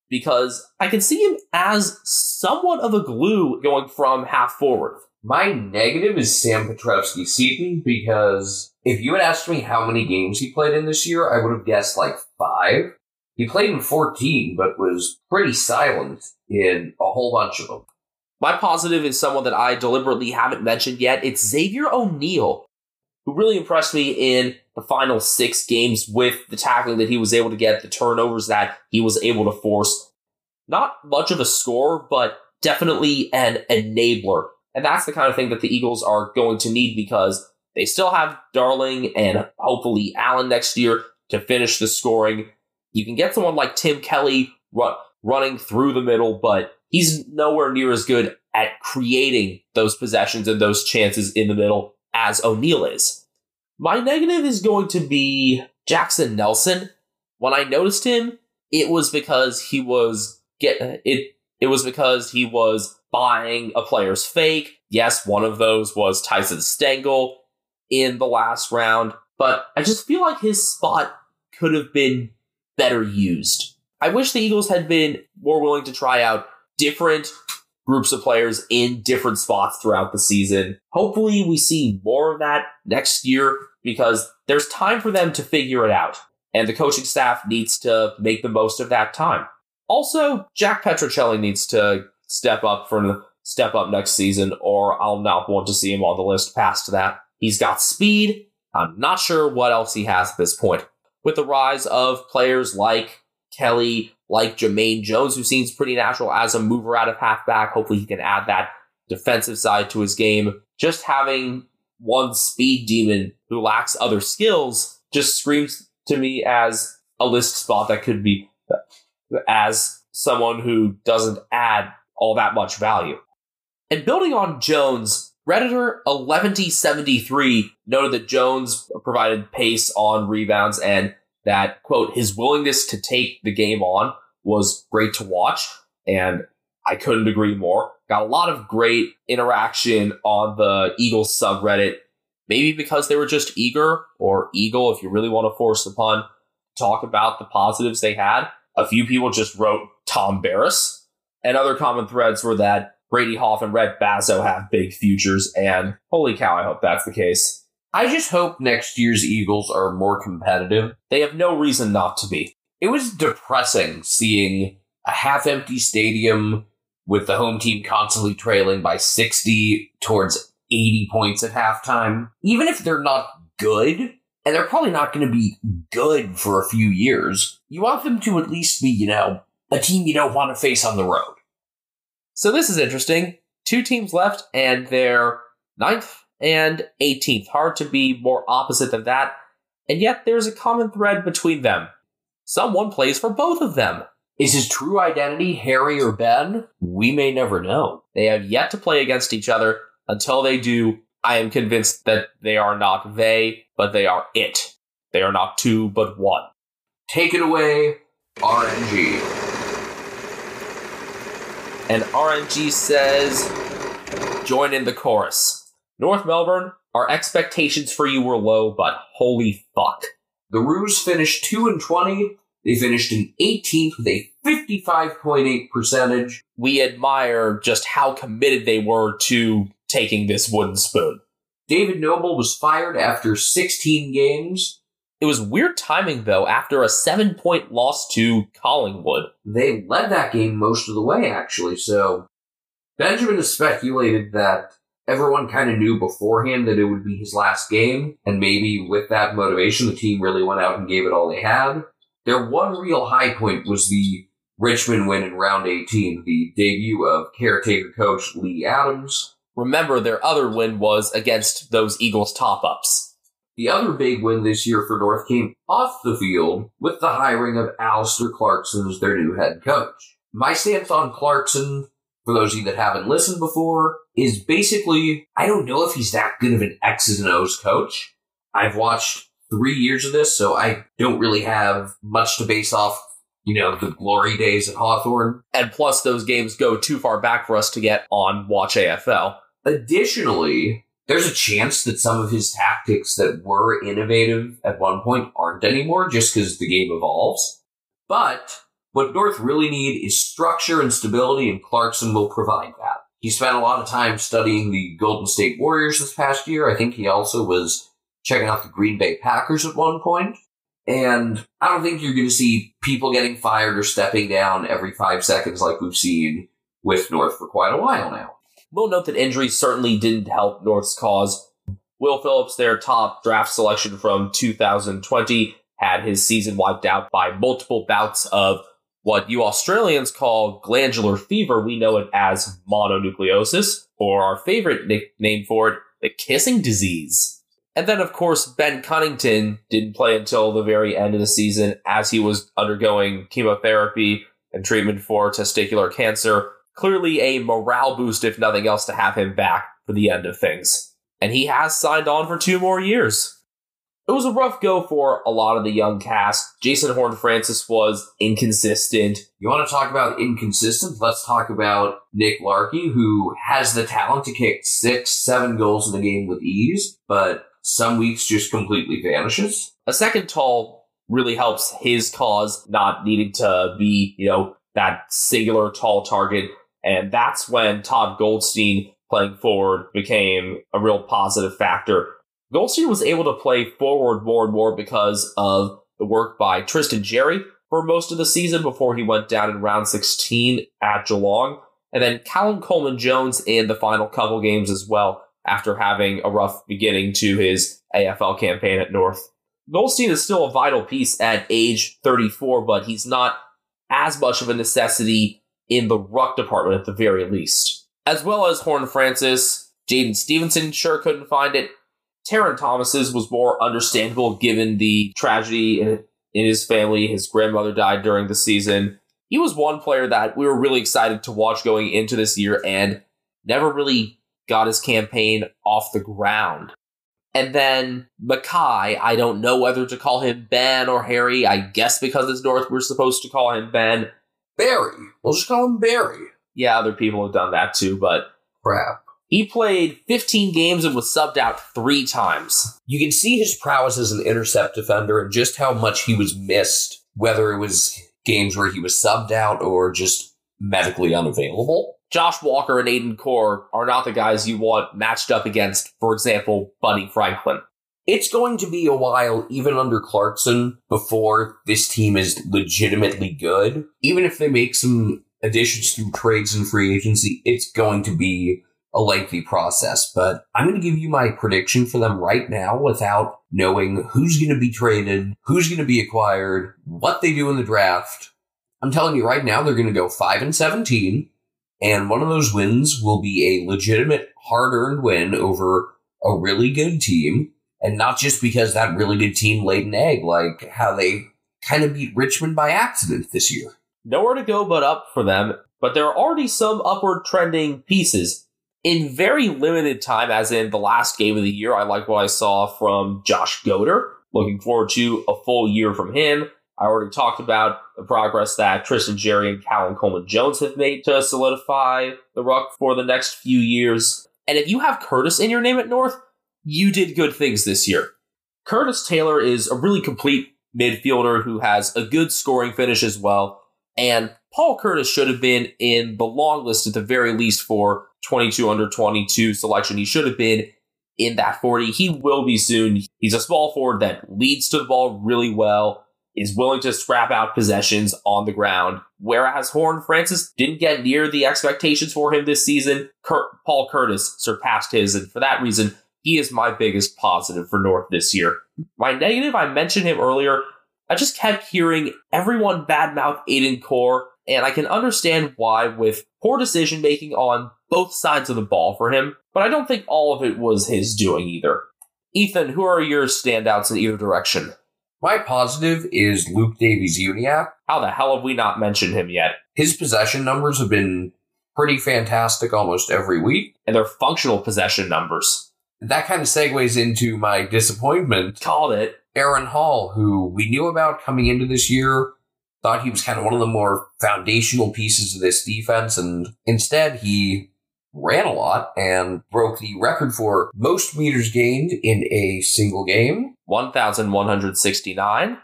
Because I can see him as somewhat of a glue going from half forward. My negative is Sam Petrevski-Seton because if you had asked me how many games he played in this year, I would have guessed like five. He played in 14, but was pretty silent in a whole bunch of them. My positive is someone that I deliberately haven't mentioned yet. It's Xavier O'Neill, who really impressed me in the final six games with the tackling that he was able to get, the turnovers that he was able to force. Not much of a score, but definitely an enabler. And that's the kind of thing that the Eagles are going to need because they still have Darling and hopefully Allen next year to finish the scoring. You can get someone like Tim Kelly run, running through the middle, but he's nowhere near as good at creating those possessions and those chances in the middle as O'Neill is. My negative is going to be Jackson Nelson. When I noticed him, it was because he was get it it was because he was buying a player's fake. Yes, one of those was Tyson Stengel in the last round, but I just feel like his spot could have been better used. I wish the Eagles had been more willing to try out different groups of players in different spots throughout the season. Hopefully, we see more of that next year because there's time for them to figure it out, and the coaching staff needs to make the most of that time. Also, Jack Petruccelle needs to step up for step up next season, or I'll not want to see him on the list past that. He's got speed. I'm not sure what else he has at this point. With the rise of players like Kelly, like Jermaine Jones, who seems pretty natural as a mover out of halfback. Hopefully, he can add that defensive side to his game. Just having one speed demon who lacks other skills just screams to me as a list spot that could be as someone who doesn't add all that much value. And building on Jones, Redditor 1173 noted that Jones provided pace on rebounds and that, quote, his willingness to take the game on was great to watch. And I couldn't agree more. Got a lot of great interaction on the Eagles subreddit, maybe because they were just eager or Eagle, if you really want to force the pun, talk about the positives they had. A few people just wrote Tom Barrass, and other common threads were that Brady Hough and Rhett Bazzo have big futures, and holy cow, I hope that's the case. I just hope next year's Eagles are more competitive. They have no reason not to be. It was depressing seeing a half empty stadium with the home team constantly trailing by 60 towards 80 points at halftime. Even if they're not good, and they're probably not going to be good for a few years, you want them to at least be, you know, a team you don't want to face on the road. So this is interesting. Two teams left, and they're ninth and 18th. Hard to be more opposite than that. And yet there's a common thread between them. Someone plays for both of them. Is his true identity Harry or Ben? We may never know. They have yet to play against each other. Until they do, I am convinced that they are not they, but they are it. They are not two, but one. Take it away, RNG. And RNG says, join in the chorus. North Melbourne, our expectations for you were low, but holy fuck. The Roos finished 2 and 20. They finished in 18th with a 55.8 percentage. We admire just how committed they were to taking this wooden spoon. David Noble was fired after 16 games. It was weird timing, though, after a seven point loss to Collingwood. They led that game most of the way, actually, so Benjamin has speculated that everyone kind of knew beforehand that it would be his last game, and maybe with that motivation, the team really went out and gave it all they had. Their one real high point was the Richmond win in round 18, the debut of caretaker coach Leigh Adams. Remember, their other win was against those Eagles top ups. The other big win this year for North came off the field with the hiring of Alastair Clarkson as their new head coach. My stance on Clarkson for those of you that haven't listened before, is basically I don't know if he's that good of an X's and O's coach. I've watched three years of this, so I don't really have much to base off you know, the glory days at Hawthorn. And plus, those games go too far back for us to get on Watch AFL. Additionally, there's a chance that some of his tactics that were innovative at one point aren't anymore just because the game evolves. But what North really need is structure and stability, and Clarkson will provide that. He spent a lot of time studying the Golden State Warriors this past year. I think he also was checking out the Green Bay Packers at one point. And I don't think you're going to see people getting fired or stepping down every five seconds like we've seen with North for quite a while now. We'll note that injuries certainly didn't help North's cause. Will Phillips, their top draft selection from 2020, had his season wiped out by multiple bouts of what you Australians call glandular fever. We know it as mononucleosis, or our favorite nickname for it, the kissing disease. And then, of course, Ben Cunnington didn't play until the very end of the season as he was undergoing chemotherapy and treatment for testicular cancer. Clearly a morale boost, if nothing else, to have him back for the end of things. And he has signed on for two more years. It was a rough go for a lot of the young cast. Jason Horne-Francis was inconsistent. You want to talk about inconsistent? Let's talk about Nick Larkey, who has the talent to kick six, seven goals in the game with ease, but some weeks just completely vanishes. A second tall really helps his cause, not needing to be, you know, that singular tall target. And that's when Todd Goldstein playing forward became a real positive factor. Goldstein was able to play forward more and more because of the work by Tristan Xerri for most of the season before he went down in round 16 at Geelong. And then Callum Coleman Jones in the final couple games as well after having a rough beginning to his AFL campaign at North. Goldstein is still a vital piece at age 34, but he's not as much of a necessity in the ruck department at the very least. As well as Horn Francis, Jaidyn Stephenson sure couldn't find it. Tarryn Thomas's was more understandable given the tragedy in, in his family. His grandmother died during the season. He was one player that we were really excited to watch going into this year and never really got his campaign off the ground. And then McKay, I don't know whether to call him Ben or Harry. I guess because it's North, we're supposed to call him Ben. Barry. We'll just call him Barry. Yeah, other people have done that too, but Crap. He played 15 games and was subbed out three times. You can see his prowess as an intercept defender and just how much he was missed, whether it was games where he was subbed out or just medically unavailable. Josh Walker and Aidan Corr are not the guys you want matched up against, for example, Buddy Franklin. It's going to be a while, even under Clarkson, before this team is legitimately good. Even if they make some additions through trades and free agency, it's going to be a lengthy process. But I'm going to give you my prediction for them right now without knowing who's going to be traded, who's going to be acquired, what they do in the draft. I'm telling you right now, they're going to go 5 and 17. And one of those wins will be a legitimate, hard earned win over a really good team. And not just because that really good team laid an egg, like how they kind of beat Richmond by accident this year. Nowhere to go but up for them, but there are already some upward trending pieces. In very limited time, as in the last game of the year, I like what I saw from Josh Goater. Looking forward to a full year from him. I already talked about the progress that Tristan Xerri and Callum Coleman Jones have made to solidify the ruck for the next few years. And if you have Curtis in your name at North, you did good things this year. Curtis Taylor is a really complete midfielder who has a good scoring finish as well. And Paul Curtis should have been in the long list at the very least for 22 under 22 selection. He should have been in that 40. He will be soon. He's a small forward that leads to the ball really well, is willing to scrap out possessions on the ground. Whereas Horne-Francis didn't get near the expectations for him this season, Paul Curtis surpassed his, and for that reason, he is my biggest positive for North this year. My negative, I mentioned him earlier. I just kept hearing everyone badmouth Aidan Corr, and I can understand why with poor decision making on both sides of the ball for him, but I don't think all of it was his doing either. Ethan, who are your standouts in either direction? My positive is Luke Davies Uniacke. How the hell have we not mentioned him yet? His possession numbers have been pretty fantastic almost every week. And they're functional possession numbers. That kind of segues into my disappointment. Called it. Aaron Hall, who we knew about coming into this year, thought he was kind of one of the more foundational pieces of this defense, and instead he ran a lot and broke the record for most meters gained in a single game. 1,169.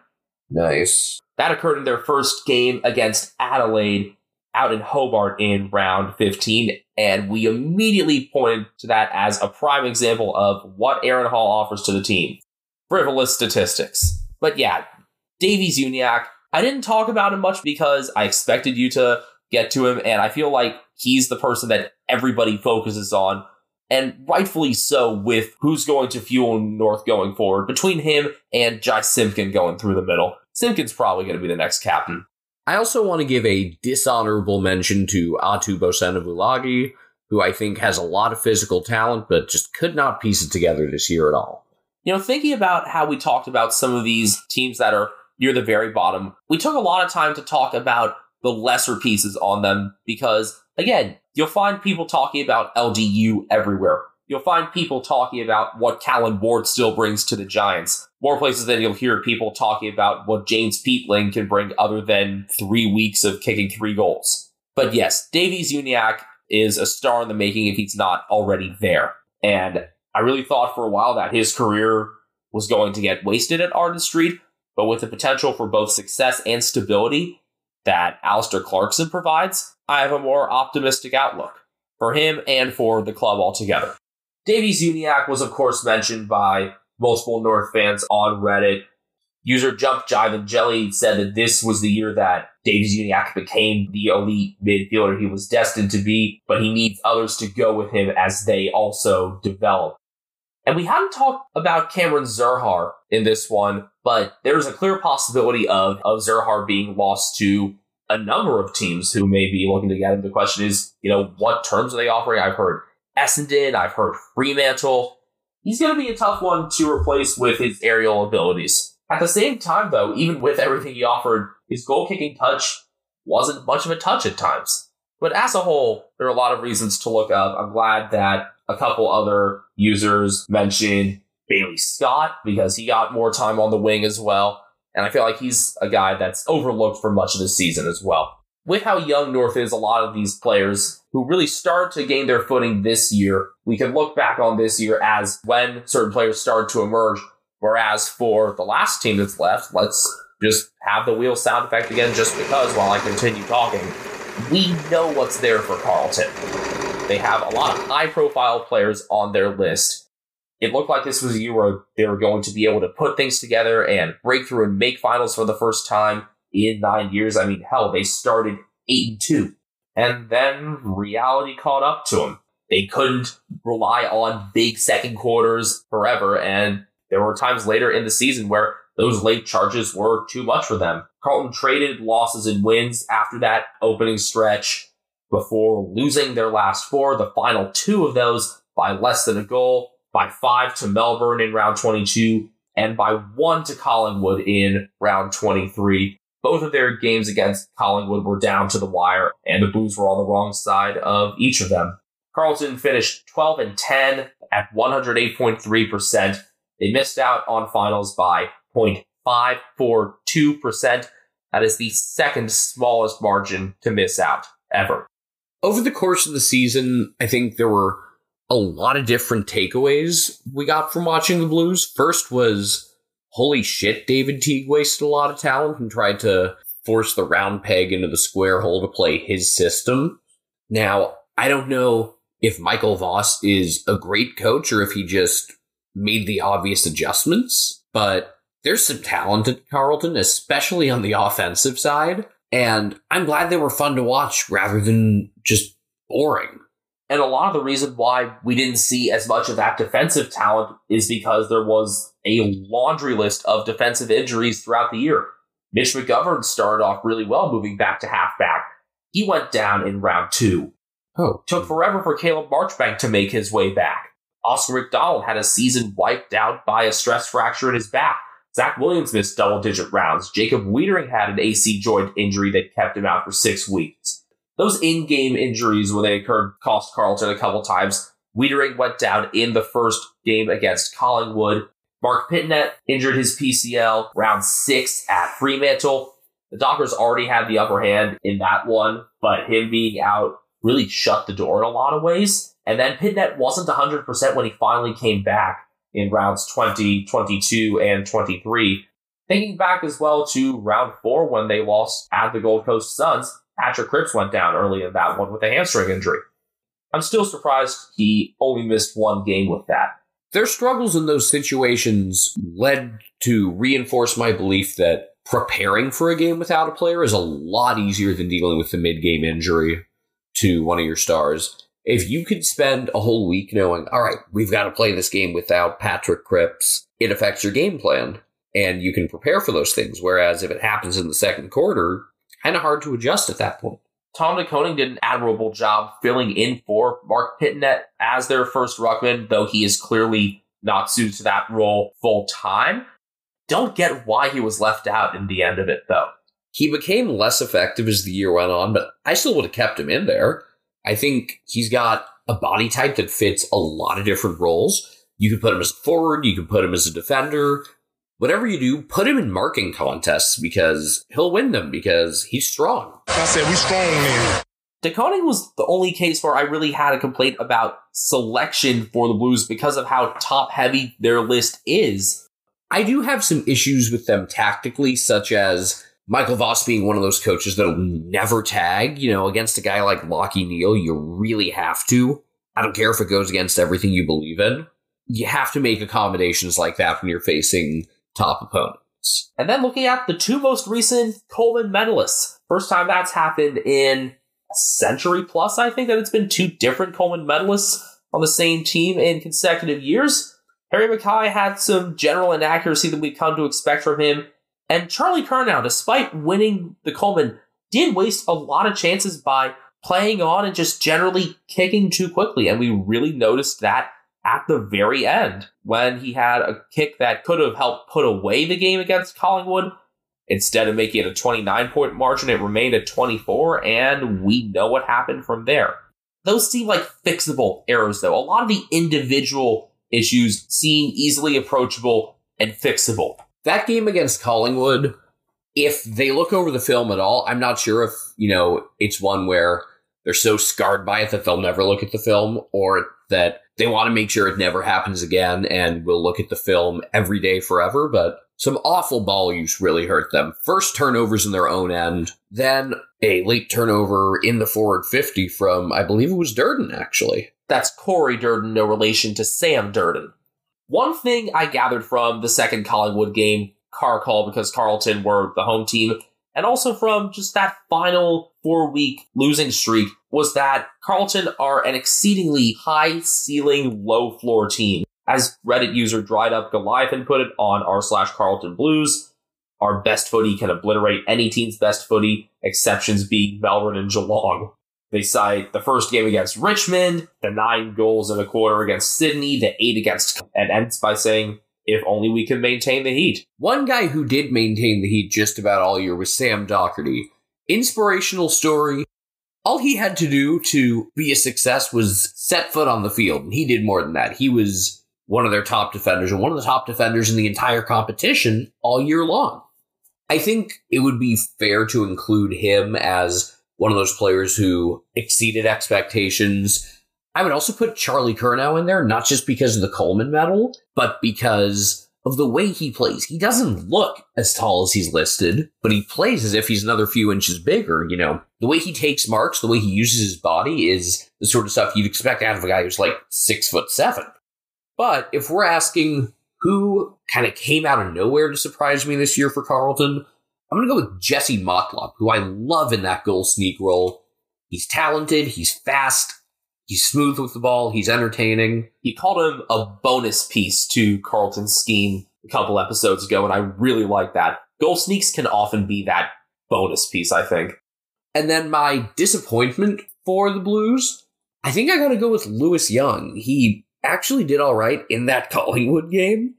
Nice. That occurred in their first game against Adelaide out in Hobart in round 15. And we immediately pointed to that as a prime example of what Aaron Hall offers to the team. Frivolous statistics. But yeah, Davies Uniacke, I didn't talk about him much because I expected you to get to him. And I feel like he's the person that everybody focuses on. And rightfully so with who's going to fuel North going forward between him and Jai Simpkin going through the middle. Simpkin's probably going to be the next captain. I also want to give a dishonorable mention to Atu Bosenavulagi, who I think has a lot of physical talent, but just could not piece it together this year at all. You know, thinking about how we talked about some of these teams that are near the very bottom, we took a lot of time to talk about the lesser pieces on them because, again, you'll find people talking about LDU everywhere. You'll find people talking about what Callan Ward still brings to the Giants. More places than you'll hear people talking about what James Peatling can bring other than three weeks of kicking three goals. But yes, Davies Uniacke is a star in the making if he's not already there. And I really thought for a while that his career was going to get wasted at Arden Street, but with the potential for both success and stability that Alastair Clarkson provides, I have a more optimistic outlook for him and for the club altogether. Davies Uniacke was, of course, mentioned by multiple North fans on Reddit. User Jump Jive and Jelly said that this was the year that Davies Uniacke became the elite midfielder he was destined to be, but he needs others to go with him as they also develop. And we haven't talked about Cameron Zurhaar in this one, but there's a clear possibility of, of Zurhaar being lost to a number of teams who may be looking to get him. The question is, you know, what terms are they offering? I've heard Essendon, I've heard Fremantle. He's going to be a tough one to replace with his aerial abilities. At the same time, though, even with everything he offered, his goal kicking touch wasn't much of a touch at times. But as a whole, there are a lot of reasons to look up. I'm glad that a couple other users mentioned Bailey Scott because he got more time on the wing as well. And I feel like he's a guy that's overlooked for much of the season as well. With how young North is, a lot of these players who really start to gain their footing this year, we can look back on this year as when certain players started to emerge. Whereas for the last team that's left, let's just have the wheel sound effect again just because while I continue talking. We know what's there for Carlton. They have a lot of high profile players on their list. It looked like this was a year where they were going to be able to put things together and break through and make finals for the first time in nine years. I mean, hell, they started eight and two. And then reality caught up to them. They couldn't rely on big second quarters forever. And there were times later in the season where those late charges were too much for them. Carlton traded losses and wins after that opening stretch before losing their last four, the final two of those by less than a goal, by five to Melbourne in round 22, and by one to Collingwood in round 23. Both of their games against Collingwood were down to the wire, and the Blues were on the wrong side of each of them. Carlton finished 12 and 10 at 108.3%. They missed out on finals by 0.542%. That is the second smallest margin to miss out ever. Over the course of the season, I think there were a lot of different takeaways we got from watching the Blues. First was, holy shit, David Teague wasted a lot of talent and tried to force the round peg into the square hole to play his system. Now, I don't know if Michael Voss is a great coach or if he just made the obvious adjustments, but there's some talent at Carlton, especially on the offensive side. And I'm glad they were fun to watch rather than just boring. And a lot of the reason why we didn't see as much of that defensive talent is because there was a laundry list of defensive injuries throughout the year. Mitch McGovern started off really well moving back to halfback. He went down in round two. Oh. Took forever for Caleb Marchbank to make his way back. Oscar McDonald had a season wiped out by a stress fracture in his back. Zach Williams missed double digit rounds. Jacob Weitering had an AC joint injury that kept him out for six weeks. Those in game injuries, when they occurred, cost Carlton a couple times. Weitering went down in the first game against Collingwood. Marc Pittonet injured his PCL round six at Fremantle. The Dockers already had the upper hand in that one, but him being out really shut the door in a lot of ways. And then Pittonet wasn't 100% when he finally came back in rounds 20, 22, and 23. Thinking back as well to round four when they lost at the Gold Coast Suns, Patrick Cripps went down early in that one with a hamstring injury. I'm still surprised he only missed one game with that. Their struggles in those situations led to reinforce my belief that preparing for a game without a player is a lot easier than dealing with the mid game injury to one of your stars. If you could spend a whole week knowing, all right, we've got to play this game without Patrick Cripps, it affects your game plan and you can prepare for those things. Whereas if it happens in the second quarter, kind of hard to adjust at that point. Tom DeKoning did an admirable job filling in for Marc Pittonet as their first ruckman, though he is clearly not suited to that role full time. Don't get why he was left out in the end of it, though. He became less effective as the year went on, but I still would have kept him in there. I think he's got a body type that fits a lot of different roles. You could put him as a forward, you could put him as a defender. Whatever you do, put him in marking contests because he'll win them because he's strong. I said we strong then. DeKoning was the only case where I really had a complaint about selection for the Blues because of how top heavy their list is. I do have some issues with them tactically, such as Michael Voss being one of those coaches that'll never tag. You know, against a guy like Lachie Neale, you really have to. I don't care if it goes against everything you believe in. You have to make accommodations like that when you're facing top opponents. And then looking at the two most recent Coleman medalists. First time that's happened in a century plus, I think that it's been two different Coleman medalists on the same team in consecutive years. Harry McKay had some general inaccuracy that we've come to expect from him. And Charlie Curnow, despite winning the Coleman, did waste a lot of chances by playing on and just generally kicking too quickly. And we really noticed that at the very end when he had a kick that could have helped put away the game against Collingwood. Instead of making it a 29 point margin, it remained at 24, and we know what happened from there. Those seem like fixable errors, though. A lot of the individual issues seem easily approachable and fixable. That game against Collingwood, if they look over the film at all, I'm not sure if, you know, it's one where they're so scarred by it that they'll never look at the film or that they want to make sure it never happens again and will look at the film every day forever. But some awful ball use really hurt them. First turnovers in their own end, then a late turnover in the forward 50 from, I believe it was Durdin, actually. That's Corey Durdin, no relation to Sam Durdin. One thing I gathered from the second Collingwood game, car call because Carlton were the home team, and also from just that final four week losing streak, was that Carlton are an exceedingly high ceiling, low floor team. As Reddit user Dried Up Goliath put it on r slash Carlton Blues, our best footy can obliterate any team's best footy, exceptions being Melbourne and Geelong. They cite the first game against Richmond, the nine goals in a quarter against Sydney, the eight against, and ends by saying, if only we can maintain the heat. One guy who did maintain the heat just about all year was Sam Docherty. Inspirational story. All he had to do to be a success was set foot on the field, and he did more than that. He was one of their top defenders and one of the top defenders in the entire competition all year long. I think it would be fair to include him as one of those players who exceeded expectations. I would also put Charlie Curnow in there, not just because of the Coleman medal, but because of the way he plays. He doesn't look as tall as he's listed, but he plays as if he's another few inches bigger. You know, the way he takes marks, the way he uses his body is the sort of stuff you'd expect out of a guy who's like six foot seven. But if we're asking who kind of came out of nowhere to surprise me this year for Carlton, I'm going to go with Jesse Motlop, who I love in that goal sneak role. He's talented, he's fast, he's smooth with the ball, he's entertaining. He called him a bonus piece to Carlton's scheme a couple episodes ago, and I really like that. Goal sneaks can often be that bonus piece, I think. And then my disappointment for the Blues, I think I got to go with Lewis Young. He actually did all right in that (laughs) Collingwood game.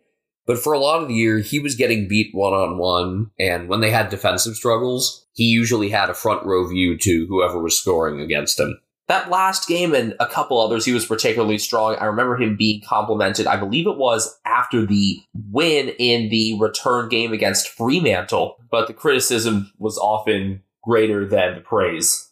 But for a lot of the year, he was getting beat one on one. And when they had defensive struggles, he usually had a front row view to whoever was scoring against him. That last game and a couple others, he was particularly strong. I remember him being complimented. I believe it was after the win in the return game against Fremantle, but the criticism was often greater than the praise.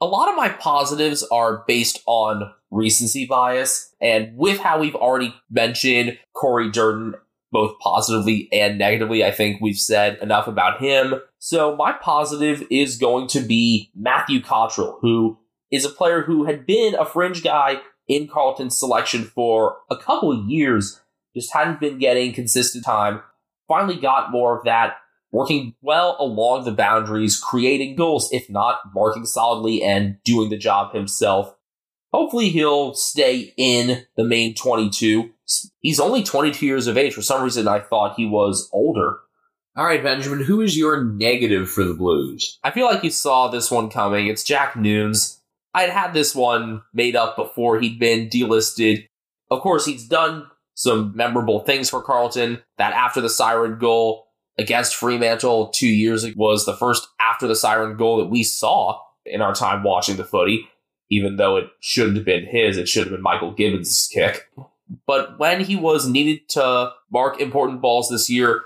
A lot of my positives are based on recency bias, and with how we've already mentioned Corey Durdin both positively and negatively. I think we've said enough about him. So my positive is going to be Matthew Cottrell, who is a player who had been a fringe guy in Carlton's selection for a couple of years, just hadn't been getting consistent time. Finally got more of that, working well along the boundaries, creating goals, if not marking solidly and doing the job himself. Hopefully he'll stay in the main 22. He's only 22 years of age. For some reason, I thought he was older. All right, Benjamin, who is your negative for the Blues? I feel like you saw this one coming. It's Jack Newnes. I'd had this one made up before he'd been delisted. Of course, he's done some memorable things for Carlton. That after the siren goal against Fremantle two years ago was the first after the siren goal that we saw in our time watching the footy even though it shouldn't have been his, it should have been Michael Gibbons' kick. But when he was needed to mark important balls this year,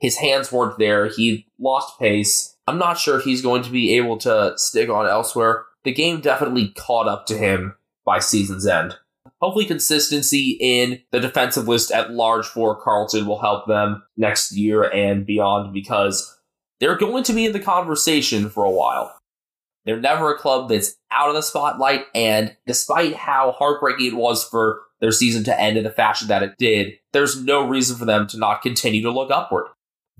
his hands weren't there. He lost pace. I'm not sure if he's going to be able to stick on elsewhere. The game definitely caught up to him by season's end. Hopefully, consistency in the defensive list at large for Carlton will help them next year and beyond because they're going to be in the conversation for a while. They're never a club that's out of the spotlight, and despite how heartbreaking it was for their season to end in the fashion that it did, there's no reason for them to not continue to look upward.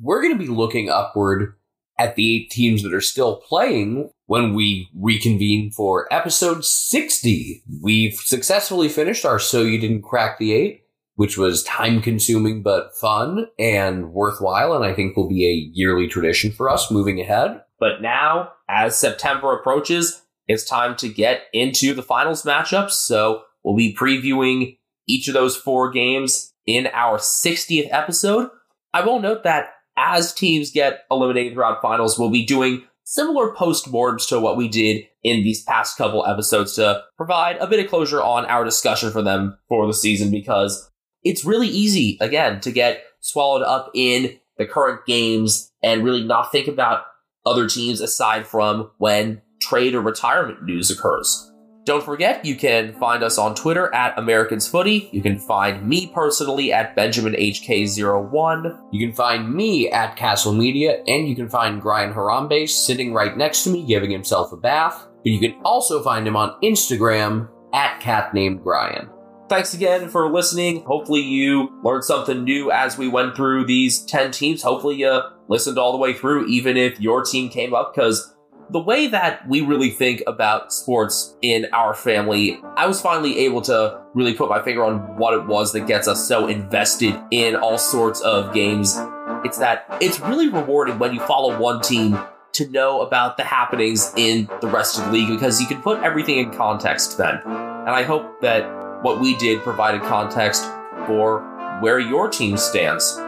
We're going to be looking upward at the eight teams that are still playing when we reconvene for episode 60. We've successfully finished our So You Didn't Crack the Eight, which was time consuming but fun and worthwhile, and I think will be a yearly tradition for us moving ahead. But now, as September approaches, it's time to get into the finals matchups. So we'll be previewing each of those four games in our 60th episode. I will note that as teams get eliminated throughout finals, we'll be doing similar post-mortems to what we did in these past couple episodes to provide a bit of closure on our discussion for them for the season because it's really easy, again, to get swallowed up in the current games and really not think about other teams aside from when trade or retirement news occurs. Don't forget, you can find us on Twitter at Americans Footy. You can find me personally at BenjaminHK01. You can find me at Castle Media, and you can find Brian Harambe sitting right next to me giving himself a bath. But you can also find him on Instagram at cat named Brian. Thanks again for listening. Hopefully, you learned something new as we went through these 10 teams. Hopefully, you listened all the way through, even if your team came up, because the way that we really think about sports in our family, I was finally able to really put my finger on what it was that gets us so invested in all sorts of games. It's that it's really rewarding when you follow one team to know about the happenings in the rest of the league because you can put everything in context then. And I hope that what we did provided context for where your team stands.